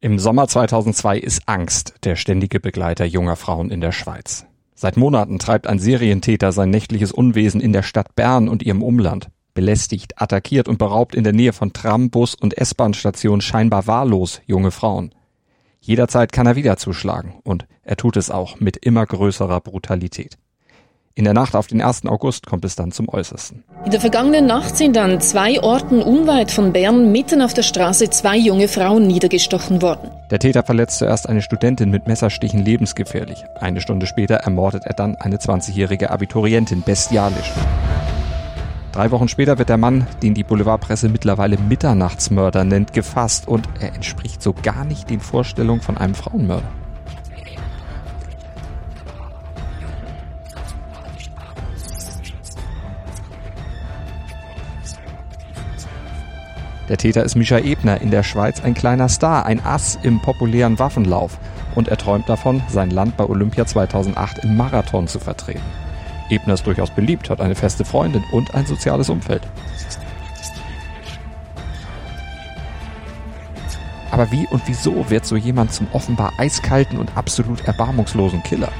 Im Sommer 2002 ist Angst der ständige Begleiter junger Frauen in der Schweiz. Seit Monaten treibt ein Serientäter sein nächtliches Unwesen in der Stadt Bern und ihrem Umland. Belästigt, attackiert und beraubt in der Nähe von Tram, Bus und S-Bahn-Stationen scheinbar wahllos junge Frauen. Jederzeit kann er wieder zuschlagen und er tut es auch mit immer größerer Brutalität. In der Nacht auf den 1. August kommt es dann zum Äußersten. In der vergangenen Nacht sind an zwei Orten unweit von Bern mitten auf der Straße zwei junge Frauen niedergestochen worden. Der Täter verletzt zuerst eine Studentin mit Messerstichen lebensgefährlich. Eine Stunde später ermordet er dann eine 20-jährige Abiturientin bestialisch. Drei Wochen später wird der Mann, den die Boulevardpresse mittlerweile Mitternachtsmörder nennt, gefasst und er entspricht so gar nicht den Vorstellungen von einem Frauenmörder. Der Täter ist Mischa Ebner, in der Schweiz ein kleiner Star, ein Ass im populären Waffenlauf. Und er träumt davon, sein Land bei Olympia 2008 im Marathon zu vertreten. Ebner ist durchaus beliebt, hat eine feste Freundin und ein soziales Umfeld. Aber wie und wieso wird so jemand zum offenbar eiskalten und absolut erbarmungslosen Killer?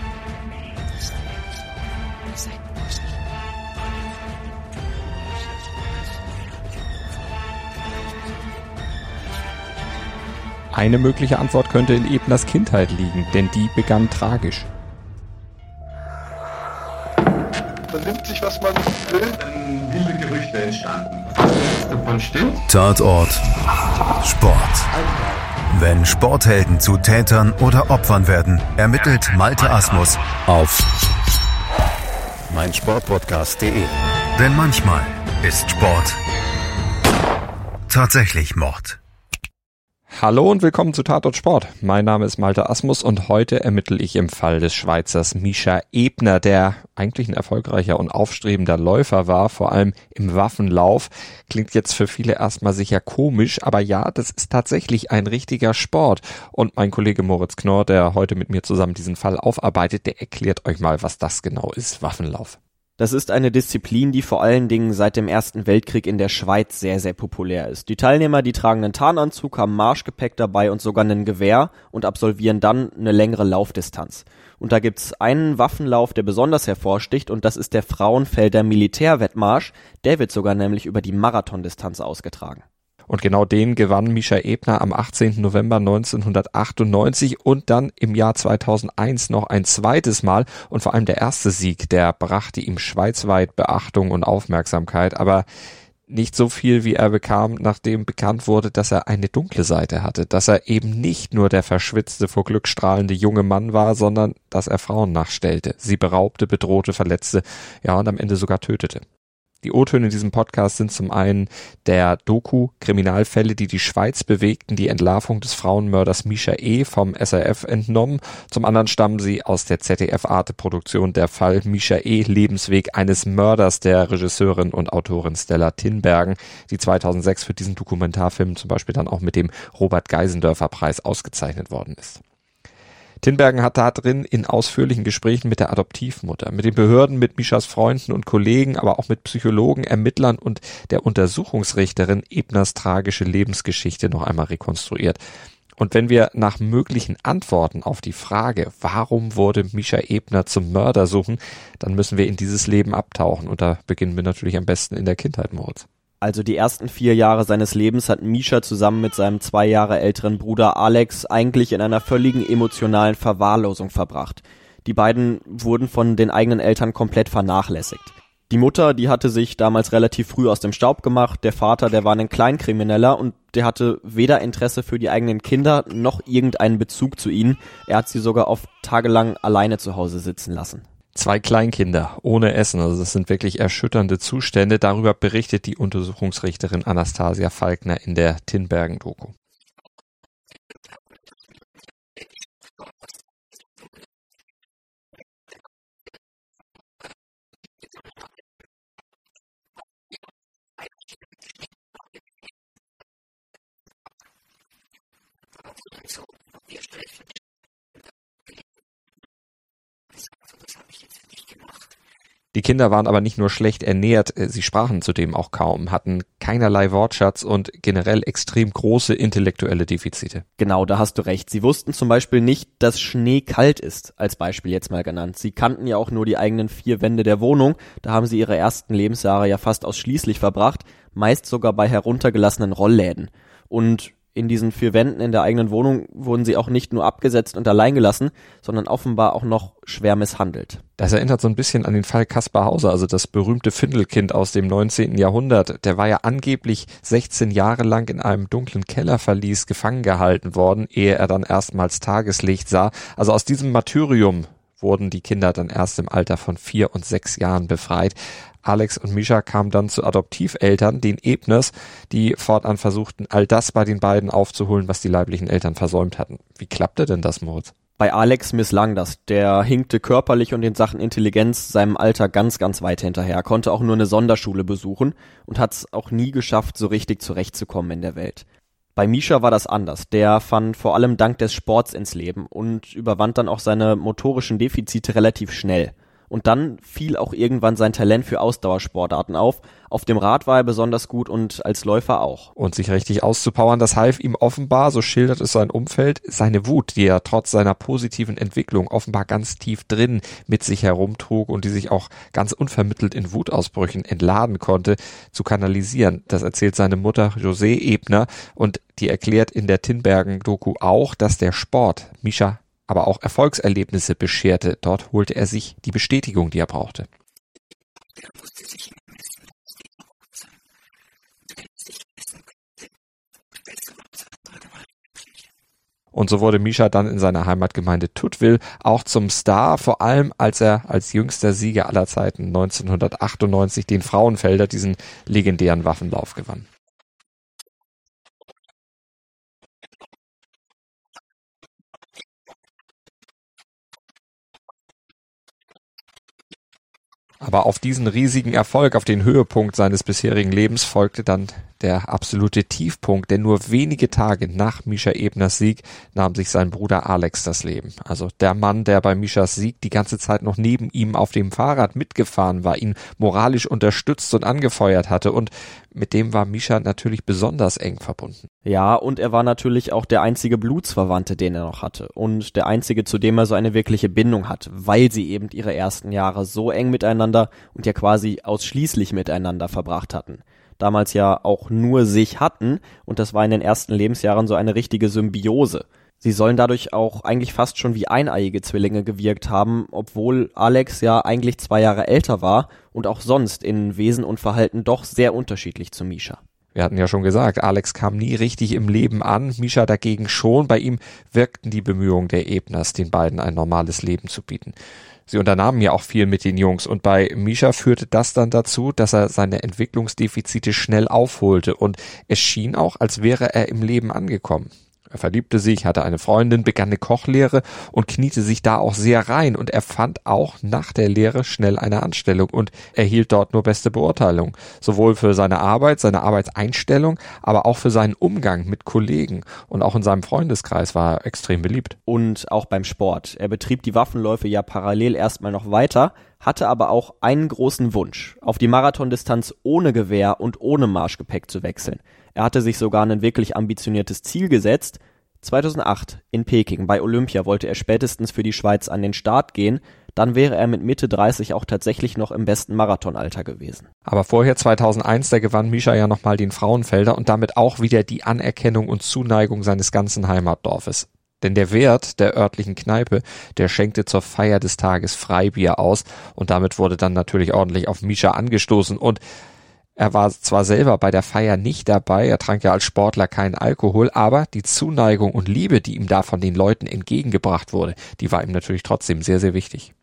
Eine mögliche Antwort könnte in Ebners Kindheit liegen, denn die begann tragisch. Man nimmt sich, was man will. Dann Gerüchte entstanden. Davon stimmt. Tatort Sport. Wenn Sporthelden zu Tätern oder Opfern werden, ermittelt Malte Asmus auf meinsportpodcast.de. Denn manchmal ist Sport tatsächlich Mord. Hallo und willkommen zu Tatort Sport. Mein Name ist Malte Asmus und heute ermittle ich im Fall des Schweizers Mischa Ebner, der eigentlich ein erfolgreicher und aufstrebender Läufer war, vor allem im Waffenlauf. Klingt jetzt für viele erstmal sicher komisch, aber ja, das ist tatsächlich ein richtiger Sport. Und mein Kollege Moritz Knorr, der heute mit mir zusammen diesen Fall aufarbeitet, der erklärt euch mal, was das genau ist, Waffenlauf. Das ist eine Disziplin, die vor allen Dingen seit dem Ersten Weltkrieg in der Schweiz sehr, sehr populär ist. Die Teilnehmer, die tragen einen Tarnanzug, haben Marschgepäck dabei und sogar ein Gewehr und absolvieren dann eine längere Laufdistanz. Und da gibt's einen Waffenlauf, der besonders hervorsticht und das ist der Frauenfelder Militärwettmarsch. Der wird sogar nämlich über die Marathondistanz ausgetragen. Und genau den gewann Mischa Ebner am 18. November 1998 und dann im Jahr 2001 noch ein zweites Mal. Und vor allem der erste Sieg, der brachte ihm schweizweit Beachtung und Aufmerksamkeit. Aber nicht so viel, wie er bekam, nachdem bekannt wurde, dass er eine dunkle Seite hatte, dass er eben nicht nur der verschwitzte, vor Glück strahlende junge Mann war, sondern dass er Frauen nachstellte, sie beraubte, bedrohte, verletzte, ja und am Ende sogar tötete. Die O-Töne in diesem Podcast sind zum einen der Doku Kriminalfälle, die die Schweiz bewegten, die Entlarvung des Frauenmörders Misha E. vom SRF entnommen. Zum anderen stammen sie aus der ZDF-Arte-Produktion der Fall Misha E. Lebensweg eines Mörders der Regisseurin und Autorin Stella Tinbergen, die 2006 für diesen Dokumentarfilm zum Beispiel dann auch mit dem Robert Geisendörfer Preis ausgezeichnet worden ist. Tinbergen hat da drin in ausführlichen Gesprächen mit der Adoptivmutter, mit den Behörden, mit Mischas Freunden und Kollegen, aber auch mit Psychologen, Ermittlern und der Untersuchungsrichterin Ebners tragische Lebensgeschichte noch einmal rekonstruiert. Und wenn wir nach möglichen Antworten auf die Frage, warum wurde Mischa Ebner zum Mörder suchen, dann müssen wir in dieses Leben abtauchen. Und da beginnen wir natürlich am besten in der Kindheit, Moritz. Also die ersten vier Jahre seines Lebens hat Misha zusammen mit seinem zwei Jahre älteren Bruder Alex eigentlich in einer völligen emotionalen Verwahrlosung verbracht. Die beiden wurden von den eigenen Eltern komplett vernachlässigt. Die Mutter, die hatte sich damals relativ früh aus dem Staub gemacht, der Vater, der war ein Kleinkrimineller und der hatte weder Interesse für die eigenen Kinder noch irgendeinen Bezug zu ihnen. Er hat sie sogar oft tagelang alleine zu Hause sitzen lassen zwei Kleinkinder ohne Essen. Also das sind wirklich erschütternde Zustände. Darüber berichtet die Untersuchungsrichterin Anastasia Falkner in der Tinbergen-Doku. Wir sprechen Die Kinder waren aber nicht nur schlecht ernährt, äh, sie sprachen zudem auch kaum, hatten keinerlei Wortschatz und generell extrem große intellektuelle Defizite. Genau, da hast du recht. Sie wussten zum Beispiel nicht, dass Schnee kalt ist, als Beispiel jetzt mal genannt. Sie kannten ja auch nur die eigenen vier Wände der Wohnung, da haben sie ihre ersten Lebensjahre ja fast ausschließlich verbracht, meist sogar bei heruntergelassenen Rollläden. Und in diesen vier Wänden in der eigenen Wohnung wurden sie auch nicht nur abgesetzt und allein gelassen, sondern offenbar auch noch schwer misshandelt. Das erinnert so ein bisschen an den Fall Kaspar Hauser, also das berühmte Findelkind aus dem 19. Jahrhundert. Der war ja angeblich 16 Jahre lang in einem dunklen Kellerverlies gefangen gehalten worden, ehe er dann erstmals Tageslicht sah. Also aus diesem Martyrium wurden die Kinder dann erst im Alter von vier und sechs Jahren befreit. Alex und Misha kamen dann zu Adoptiveltern, den Ebners, die fortan versuchten, all das bei den beiden aufzuholen, was die leiblichen Eltern versäumt hatten. Wie klappte denn das, Moritz? Bei Alex misslang das. Der hinkte körperlich und in Sachen Intelligenz seinem Alter ganz, ganz weit hinterher, konnte auch nur eine Sonderschule besuchen und hat es auch nie geschafft, so richtig zurechtzukommen in der Welt. Bei Misha war das anders. Der fand vor allem dank des Sports ins Leben und überwand dann auch seine motorischen Defizite relativ schnell. Und dann fiel auch irgendwann sein Talent für Ausdauersportarten auf. Auf dem Rad war er besonders gut und als Läufer auch. Und sich richtig auszupowern, das half ihm offenbar, so schildert es sein Umfeld, seine Wut, die er trotz seiner positiven Entwicklung offenbar ganz tief drin mit sich herumtrug und die sich auch ganz unvermittelt in Wutausbrüchen entladen konnte, zu kanalisieren. Das erzählt seine Mutter José Ebner und die erklärt in der Tinbergen-Doku auch, dass der Sport Misha aber auch Erfolgserlebnisse bescherte. Dort holte er sich die Bestätigung, die er brauchte. Und so wurde Misha dann in seiner Heimatgemeinde Tutwil auch zum Star, vor allem als er als jüngster Sieger aller Zeiten 1998 den Frauenfelder diesen legendären Waffenlauf gewann. Aber auf diesen riesigen Erfolg, auf den Höhepunkt seines bisherigen Lebens folgte dann der absolute Tiefpunkt, denn nur wenige Tage nach Misha Ebners Sieg nahm sich sein Bruder Alex das Leben. Also der Mann, der bei Mishas Sieg die ganze Zeit noch neben ihm auf dem Fahrrad mitgefahren war, ihn moralisch unterstützt und angefeuert hatte und mit dem war Misha natürlich besonders eng verbunden. Ja, und er war natürlich auch der einzige Blutsverwandte, den er noch hatte und der einzige, zu dem er so eine wirkliche Bindung hat, weil sie eben ihre ersten Jahre so eng miteinander und ja quasi ausschließlich miteinander verbracht hatten damals ja auch nur sich hatten und das war in den ersten Lebensjahren so eine richtige Symbiose. Sie sollen dadurch auch eigentlich fast schon wie eineiige Zwillinge gewirkt haben, obwohl Alex ja eigentlich zwei Jahre älter war und auch sonst in Wesen und Verhalten doch sehr unterschiedlich zu Misha. Wir hatten ja schon gesagt, Alex kam nie richtig im Leben an, Misha dagegen schon. Bei ihm wirkten die Bemühungen der Ebners, den beiden ein normales Leben zu bieten. Sie unternahmen ja auch viel mit den Jungs und bei Misha führte das dann dazu, dass er seine Entwicklungsdefizite schnell aufholte und es schien auch, als wäre er im Leben angekommen. Er verliebte sich, hatte eine Freundin, begann eine Kochlehre und kniete sich da auch sehr rein und er fand auch nach der Lehre schnell eine Anstellung und erhielt dort nur beste Beurteilung. Sowohl für seine Arbeit, seine Arbeitseinstellung, aber auch für seinen Umgang mit Kollegen und auch in seinem Freundeskreis war er extrem beliebt. Und auch beim Sport. Er betrieb die Waffenläufe ja parallel erstmal noch weiter, hatte aber auch einen großen Wunsch, auf die Marathondistanz ohne Gewehr und ohne Marschgepäck zu wechseln. Er hatte sich sogar ein wirklich ambitioniertes Ziel gesetzt. 2008 in Peking bei Olympia wollte er spätestens für die Schweiz an den Start gehen, dann wäre er mit Mitte 30 auch tatsächlich noch im besten Marathonalter gewesen. Aber vorher 2001, da gewann Misha ja nochmal den Frauenfelder und damit auch wieder die Anerkennung und Zuneigung seines ganzen Heimatdorfes. Denn der Wert der örtlichen Kneipe, der schenkte zur Feier des Tages Freibier aus und damit wurde dann natürlich ordentlich auf Misha angestoßen und er war zwar selber bei der Feier nicht dabei, er trank ja als Sportler keinen Alkohol, aber die Zuneigung und Liebe, die ihm da von den Leuten entgegengebracht wurde, die war ihm natürlich trotzdem sehr, sehr wichtig.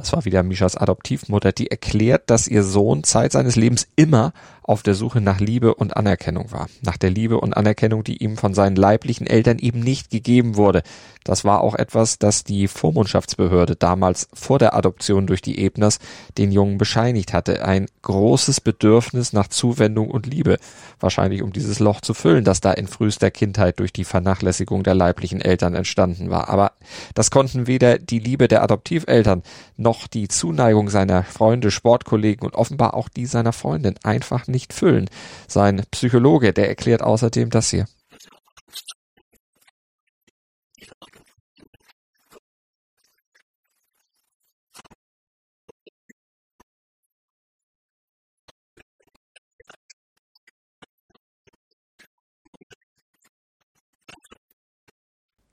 Das war wieder Mischas Adoptivmutter, die erklärt, dass ihr Sohn Zeit seines Lebens immer auf der Suche nach Liebe und Anerkennung war. Nach der Liebe und Anerkennung, die ihm von seinen leiblichen Eltern eben nicht gegeben wurde. Das war auch etwas, das die Vormundschaftsbehörde damals vor der Adoption durch die Ebners den Jungen bescheinigt hatte. Ein großes Bedürfnis nach Zuwendung und Liebe. Wahrscheinlich um dieses Loch zu füllen, das da in frühester Kindheit durch die Vernachlässigung der leiblichen Eltern entstanden war. Aber das konnten weder die Liebe der Adoptiveltern noch die Zuneigung seiner Freunde, Sportkollegen und offenbar auch die seiner Freundin einfach nicht füllen. Sein Psychologe, der erklärt außerdem das hier.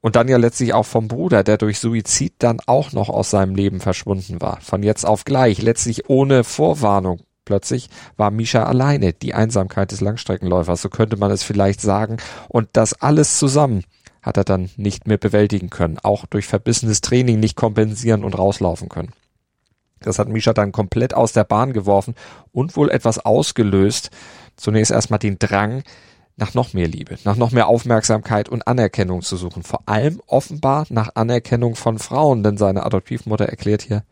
Und dann ja letztlich auch vom Bruder, der durch Suizid dann auch noch aus seinem Leben verschwunden war. Von jetzt auf gleich, letztlich ohne Vorwarnung. Plötzlich war Misha alleine, die Einsamkeit des Langstreckenläufers, so könnte man es vielleicht sagen. Und das alles zusammen hat er dann nicht mehr bewältigen können, auch durch verbissenes Training nicht kompensieren und rauslaufen können. Das hat Misha dann komplett aus der Bahn geworfen und wohl etwas ausgelöst. Zunächst erstmal den Drang, nach noch mehr Liebe, nach noch mehr Aufmerksamkeit und Anerkennung zu suchen. Vor allem offenbar nach Anerkennung von Frauen, denn seine Adoptivmutter erklärt hier,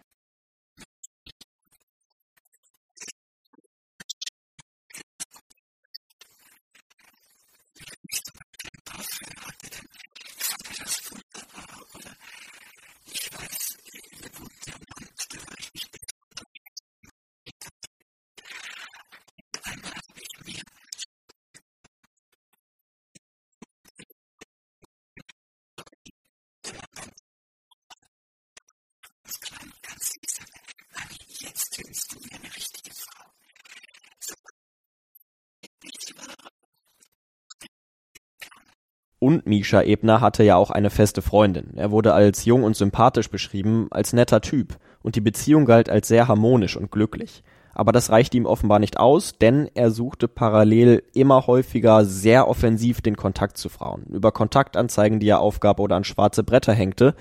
Und Misha Ebner hatte ja auch eine feste Freundin. Er wurde als jung und sympathisch beschrieben, als netter Typ, und die Beziehung galt als sehr harmonisch und glücklich. Aber das reichte ihm offenbar nicht aus, denn er suchte parallel immer häufiger sehr offensiv den Kontakt zu Frauen. Über Kontaktanzeigen, die er aufgab oder an schwarze Bretter hängte.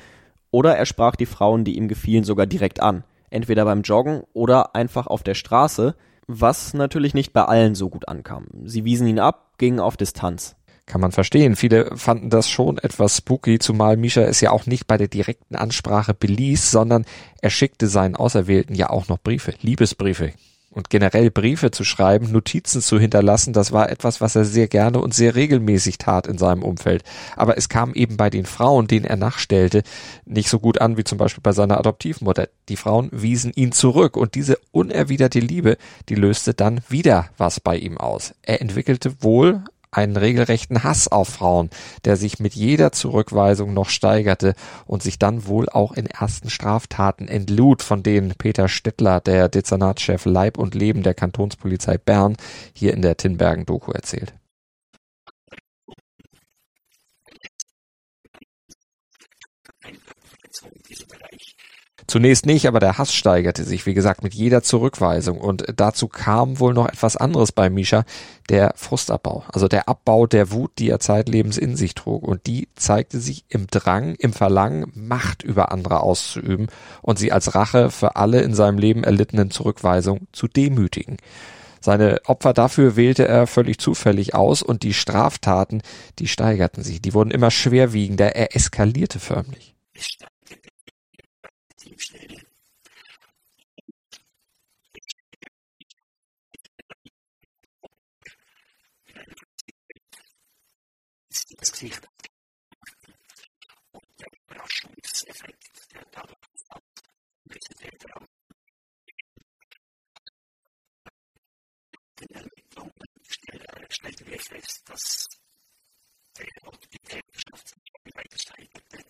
Oder er sprach die Frauen, die ihm gefielen, sogar direkt an. Entweder beim Joggen oder einfach auf der Straße, was natürlich nicht bei allen so gut ankam. Sie wiesen ihn ab, gingen auf Distanz. Kann man verstehen. Viele fanden das schon etwas spooky, zumal Misha es ja auch nicht bei der direkten Ansprache beließ, sondern er schickte seinen Auserwählten ja auch noch Briefe, Liebesbriefe. Und generell Briefe zu schreiben, Notizen zu hinterlassen, das war etwas, was er sehr gerne und sehr regelmäßig tat in seinem Umfeld. Aber es kam eben bei den Frauen, denen er nachstellte, nicht so gut an wie zum Beispiel bei seiner Adoptivmutter. Die Frauen wiesen ihn zurück und diese unerwiderte Liebe, die löste dann wieder was bei ihm aus. Er entwickelte wohl einen regelrechten Hass auf Frauen, der sich mit jeder Zurückweisung noch steigerte und sich dann wohl auch in ersten Straftaten entlud, von denen Peter Stettler, der Dezernatschef Leib und Leben der Kantonspolizei Bern, hier in der Tinbergen-Doku erzählt. Zunächst nicht, aber der Hass steigerte sich, wie gesagt, mit jeder Zurückweisung. Und dazu kam wohl noch etwas anderes bei Misha, der Frustabbau. Also der Abbau der Wut, die er zeitlebens in sich trug. Und die zeigte sich im Drang, im Verlangen, Macht über andere auszuüben und sie als Rache für alle in seinem Leben erlittenen Zurückweisungen zu demütigen. Seine Opfer dafür wählte er völlig zufällig aus und die Straftaten, die steigerten sich, die wurden immer schwerwiegender, er eskalierte förmlich. das Gesicht. Und der Überraschungseffekt, der dadurch auftritt, in der Entwicklung stellte wir fest, dass der Autorität geschafft sind, weiter steigerte.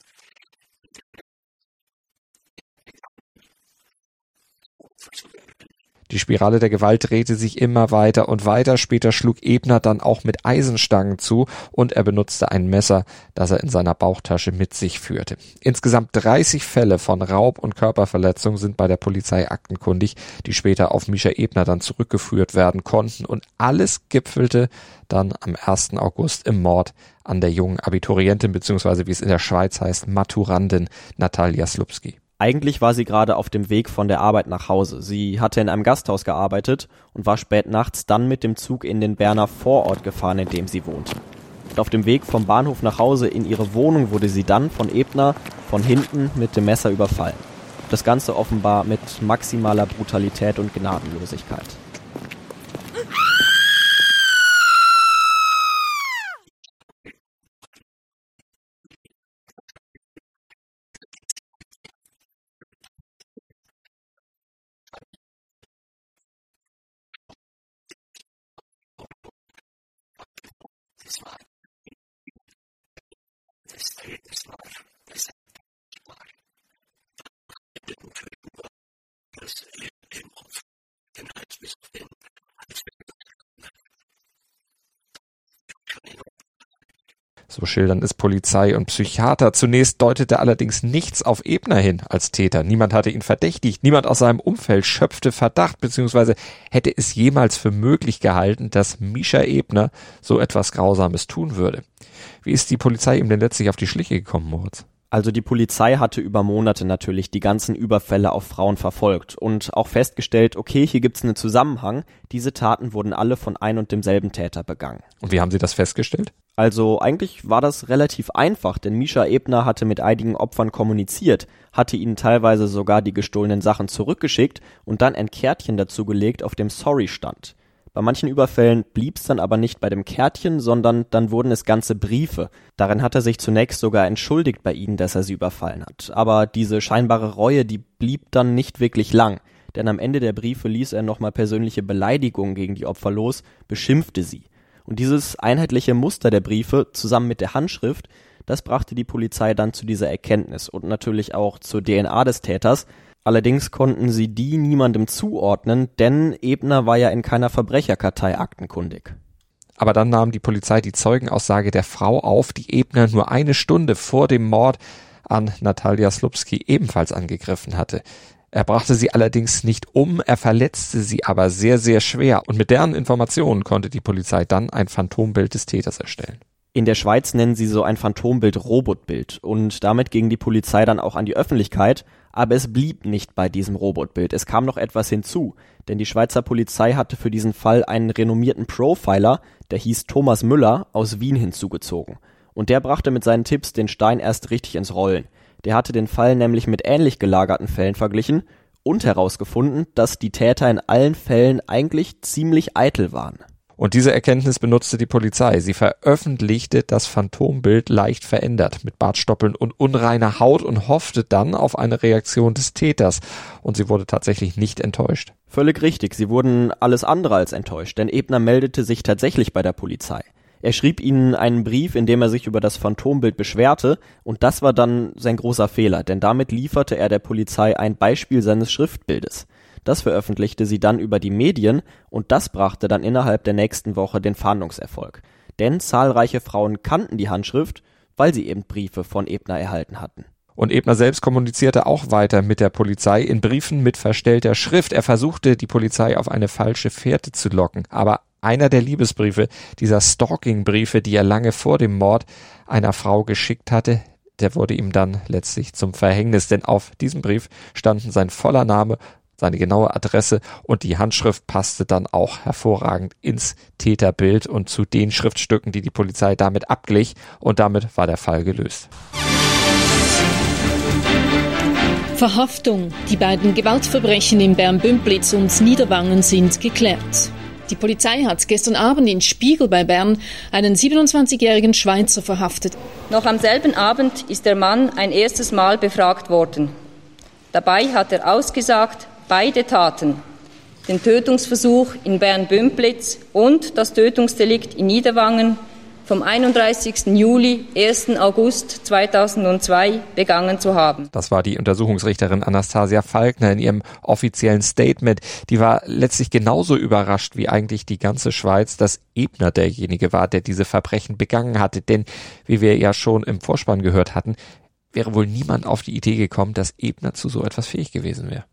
Die Spirale der Gewalt drehte sich immer weiter und weiter. Später schlug Ebner dann auch mit Eisenstangen zu und er benutzte ein Messer, das er in seiner Bauchtasche mit sich führte. Insgesamt 30 Fälle von Raub und Körperverletzung sind bei der Polizei aktenkundig, die später auf Mischa Ebner dann zurückgeführt werden konnten und alles gipfelte dann am 1. August im Mord an der jungen Abiturientin bzw. wie es in der Schweiz heißt Maturandin Natalia Slupski. Eigentlich war sie gerade auf dem Weg von der Arbeit nach Hause. Sie hatte in einem Gasthaus gearbeitet und war spät nachts dann mit dem Zug in den Berner Vorort gefahren, in dem sie wohnte. Und auf dem Weg vom Bahnhof nach Hause in ihre Wohnung wurde sie dann von Ebner von hinten mit dem Messer überfallen. Das Ganze offenbar mit maximaler Brutalität und Gnadenlosigkeit. Schildern es Polizei und Psychiater. Zunächst deutete allerdings nichts auf Ebner hin als Täter. Niemand hatte ihn verdächtigt. Niemand aus seinem Umfeld schöpfte Verdacht bzw. hätte es jemals für möglich gehalten, dass Misha Ebner so etwas Grausames tun würde. Wie ist die Polizei ihm denn letztlich auf die Schliche gekommen, Moritz? Also die Polizei hatte über Monate natürlich die ganzen Überfälle auf Frauen verfolgt und auch festgestellt, okay, hier gibt's einen Zusammenhang. Diese Taten wurden alle von ein und demselben Täter begangen. Und wie haben Sie das festgestellt? Also eigentlich war das relativ einfach, denn Misha Ebner hatte mit einigen Opfern kommuniziert, hatte ihnen teilweise sogar die gestohlenen Sachen zurückgeschickt und dann ein Kärtchen dazu gelegt, auf dem Sorry stand. Bei manchen Überfällen blieb's dann aber nicht bei dem Kärtchen, sondern dann wurden es ganze Briefe. Darin hat er sich zunächst sogar entschuldigt bei ihnen, dass er sie überfallen hat. Aber diese scheinbare Reue, die blieb dann nicht wirklich lang. Denn am Ende der Briefe ließ er nochmal persönliche Beleidigungen gegen die Opfer los, beschimpfte sie. Und dieses einheitliche Muster der Briefe zusammen mit der Handschrift, das brachte die Polizei dann zu dieser Erkenntnis und natürlich auch zur DNA des Täters, Allerdings konnten sie die niemandem zuordnen, denn Ebner war ja in keiner Verbrecherkartei aktenkundig. Aber dann nahm die Polizei die Zeugenaussage der Frau auf, die Ebner nur eine Stunde vor dem Mord an Natalia Slupski ebenfalls angegriffen hatte. Er brachte sie allerdings nicht um, er verletzte sie aber sehr, sehr schwer und mit deren Informationen konnte die Polizei dann ein Phantombild des Täters erstellen. In der Schweiz nennen sie so ein Phantombild Robotbild und damit ging die Polizei dann auch an die Öffentlichkeit aber es blieb nicht bei diesem Robotbild. Es kam noch etwas hinzu, denn die Schweizer Polizei hatte für diesen Fall einen renommierten Profiler, der hieß Thomas Müller, aus Wien hinzugezogen. Und der brachte mit seinen Tipps den Stein erst richtig ins Rollen. Der hatte den Fall nämlich mit ähnlich gelagerten Fällen verglichen und herausgefunden, dass die Täter in allen Fällen eigentlich ziemlich eitel waren. Und diese Erkenntnis benutzte die Polizei. Sie veröffentlichte das Phantombild leicht verändert mit Bartstoppeln und unreiner Haut und hoffte dann auf eine Reaktion des Täters. Und sie wurde tatsächlich nicht enttäuscht. Völlig richtig, sie wurden alles andere als enttäuscht, denn Ebner meldete sich tatsächlich bei der Polizei. Er schrieb ihnen einen Brief, in dem er sich über das Phantombild beschwerte, und das war dann sein großer Fehler, denn damit lieferte er der Polizei ein Beispiel seines Schriftbildes. Das veröffentlichte sie dann über die Medien und das brachte dann innerhalb der nächsten Woche den Fahndungserfolg. Denn zahlreiche Frauen kannten die Handschrift, weil sie eben Briefe von Ebner erhalten hatten. Und Ebner selbst kommunizierte auch weiter mit der Polizei in Briefen mit verstellter Schrift. Er versuchte, die Polizei auf eine falsche Fährte zu locken. Aber einer der Liebesbriefe, dieser Stalking-Briefe, die er lange vor dem Mord einer Frau geschickt hatte, der wurde ihm dann letztlich zum Verhängnis, denn auf diesem Brief standen sein voller Name seine genaue Adresse und die Handschrift passte dann auch hervorragend ins Täterbild und zu den Schriftstücken, die die Polizei damit abglich und damit war der Fall gelöst. Verhaftung. Die beiden Gewaltverbrechen in Bern-Bümplitz und Niederwangen sind geklärt. Die Polizei hat gestern Abend in Spiegel bei Bern einen 27-jährigen Schweizer verhaftet. Noch am selben Abend ist der Mann ein erstes Mal befragt worden. Dabei hat er ausgesagt, beide Taten, den Tötungsversuch in Bern-Bümplitz und das Tötungsdelikt in Niederwangen vom 31. Juli, 1. August 2002 begangen zu haben. Das war die Untersuchungsrichterin Anastasia Falkner in ihrem offiziellen Statement. Die war letztlich genauso überrascht wie eigentlich die ganze Schweiz, dass Ebner derjenige war, der diese Verbrechen begangen hatte. Denn, wie wir ja schon im Vorspann gehört hatten, wäre wohl niemand auf die Idee gekommen, dass Ebner zu so etwas fähig gewesen wäre.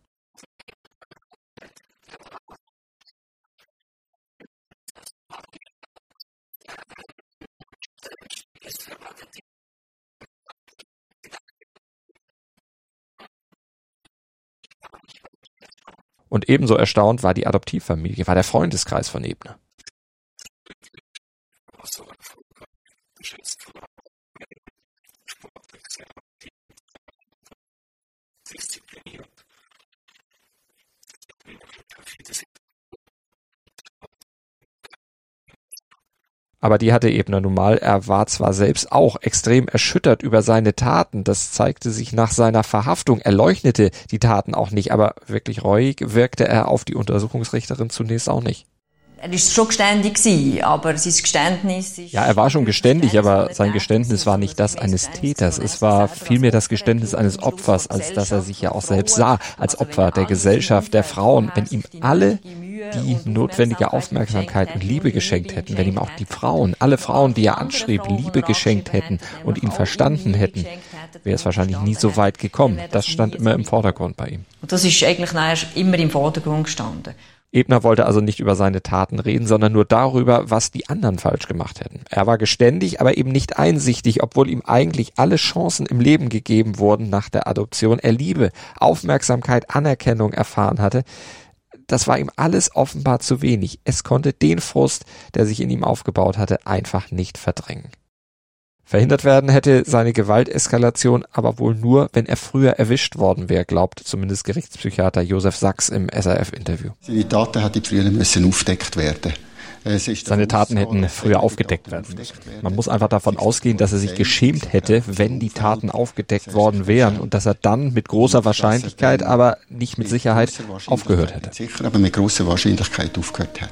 Und ebenso erstaunt war die Adoptivfamilie, war der Freundeskreis von Ebner. Aber die hatte Ebner nun mal. Er war zwar selbst auch extrem erschüttert über seine Taten. Das zeigte sich nach seiner Verhaftung. Er leugnete die Taten auch nicht. Aber wirklich reuig wirkte er auf die Untersuchungsrichterin zunächst auch nicht. Er ist schon geständig gewesen, aber sein Geständnis ist... Ja, er war schon geständig, aber sein Geständnis war nicht das eines Täters. Es war vielmehr das Geständnis eines Opfers, als dass er sich ja auch selbst sah, als Opfer der Gesellschaft, der Frauen. Wenn ihm alle die notwendige Aufmerksamkeit und Liebe geschenkt hätten, wenn ihm auch die Frauen, alle Frauen, die er anschrieb, Liebe geschenkt hätten und ihn verstanden hätten, wäre es wahrscheinlich nie so weit gekommen. Das stand immer im Vordergrund bei ihm. Und das ist eigentlich immer im Vordergrund gestanden. Ebner wollte also nicht über seine Taten reden, sondern nur darüber, was die anderen falsch gemacht hätten. Er war geständig, aber eben nicht einsichtig, obwohl ihm eigentlich alle Chancen im Leben gegeben wurden nach der Adoption. Er Liebe, Aufmerksamkeit, Anerkennung erfahren hatte. Das war ihm alles offenbar zu wenig. Es konnte den Frust, der sich in ihm aufgebaut hatte, einfach nicht verdrängen. Verhindert werden hätte seine Gewalteskalation aber wohl nur, wenn er früher erwischt worden wäre, glaubt zumindest Gerichtspsychiater Josef Sachs im SRF-Interview. Seine Taten hätten früher müssen aufdeckt werden. Seine Taten hätten früher aufgedeckt werden müssen. Man muss einfach davon ausgehen, dass er sich geschämt hätte, wenn die Taten aufgedeckt worden wären und dass er dann mit großer Wahrscheinlichkeit, aber nicht mit Sicherheit, aufgehört hätte. Sicher, aber mit großer Wahrscheinlichkeit aufgehört hätte.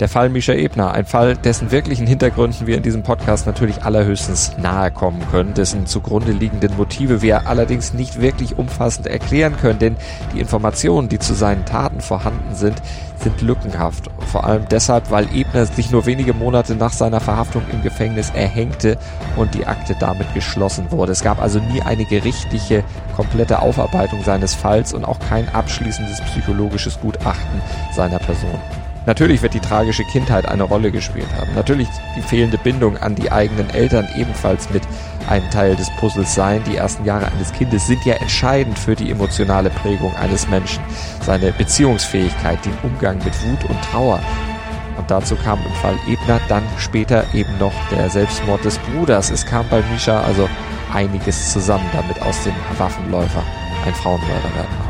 Der Fall Misha Ebner, ein Fall, dessen wirklichen Hintergründen wir in diesem Podcast natürlich allerhöchstens nahe kommen können, dessen zugrunde liegenden Motive wir allerdings nicht wirklich umfassend erklären können, denn die Informationen, die zu seinen Taten vorhanden sind, sind lückenhaft. Vor allem deshalb, weil Ebner sich nur wenige Monate nach seiner Verhaftung im Gefängnis erhängte und die Akte damit geschlossen wurde. Es gab also nie eine gerichtliche, komplette Aufarbeitung seines Falls und auch kein abschließendes psychologisches Gutachten seiner Person. Natürlich wird die tragische Kindheit eine Rolle gespielt haben. Natürlich die fehlende Bindung an die eigenen Eltern ebenfalls mit ein Teil des Puzzles sein. Die ersten Jahre eines Kindes sind ja entscheidend für die emotionale Prägung eines Menschen. Seine Beziehungsfähigkeit, den Umgang mit Wut und Trauer. Und dazu kam im Fall Ebner dann später eben noch der Selbstmord des Bruders. Es kam bei Misha also einiges zusammen, damit aus dem Waffenläufer ein Frauenmörder werden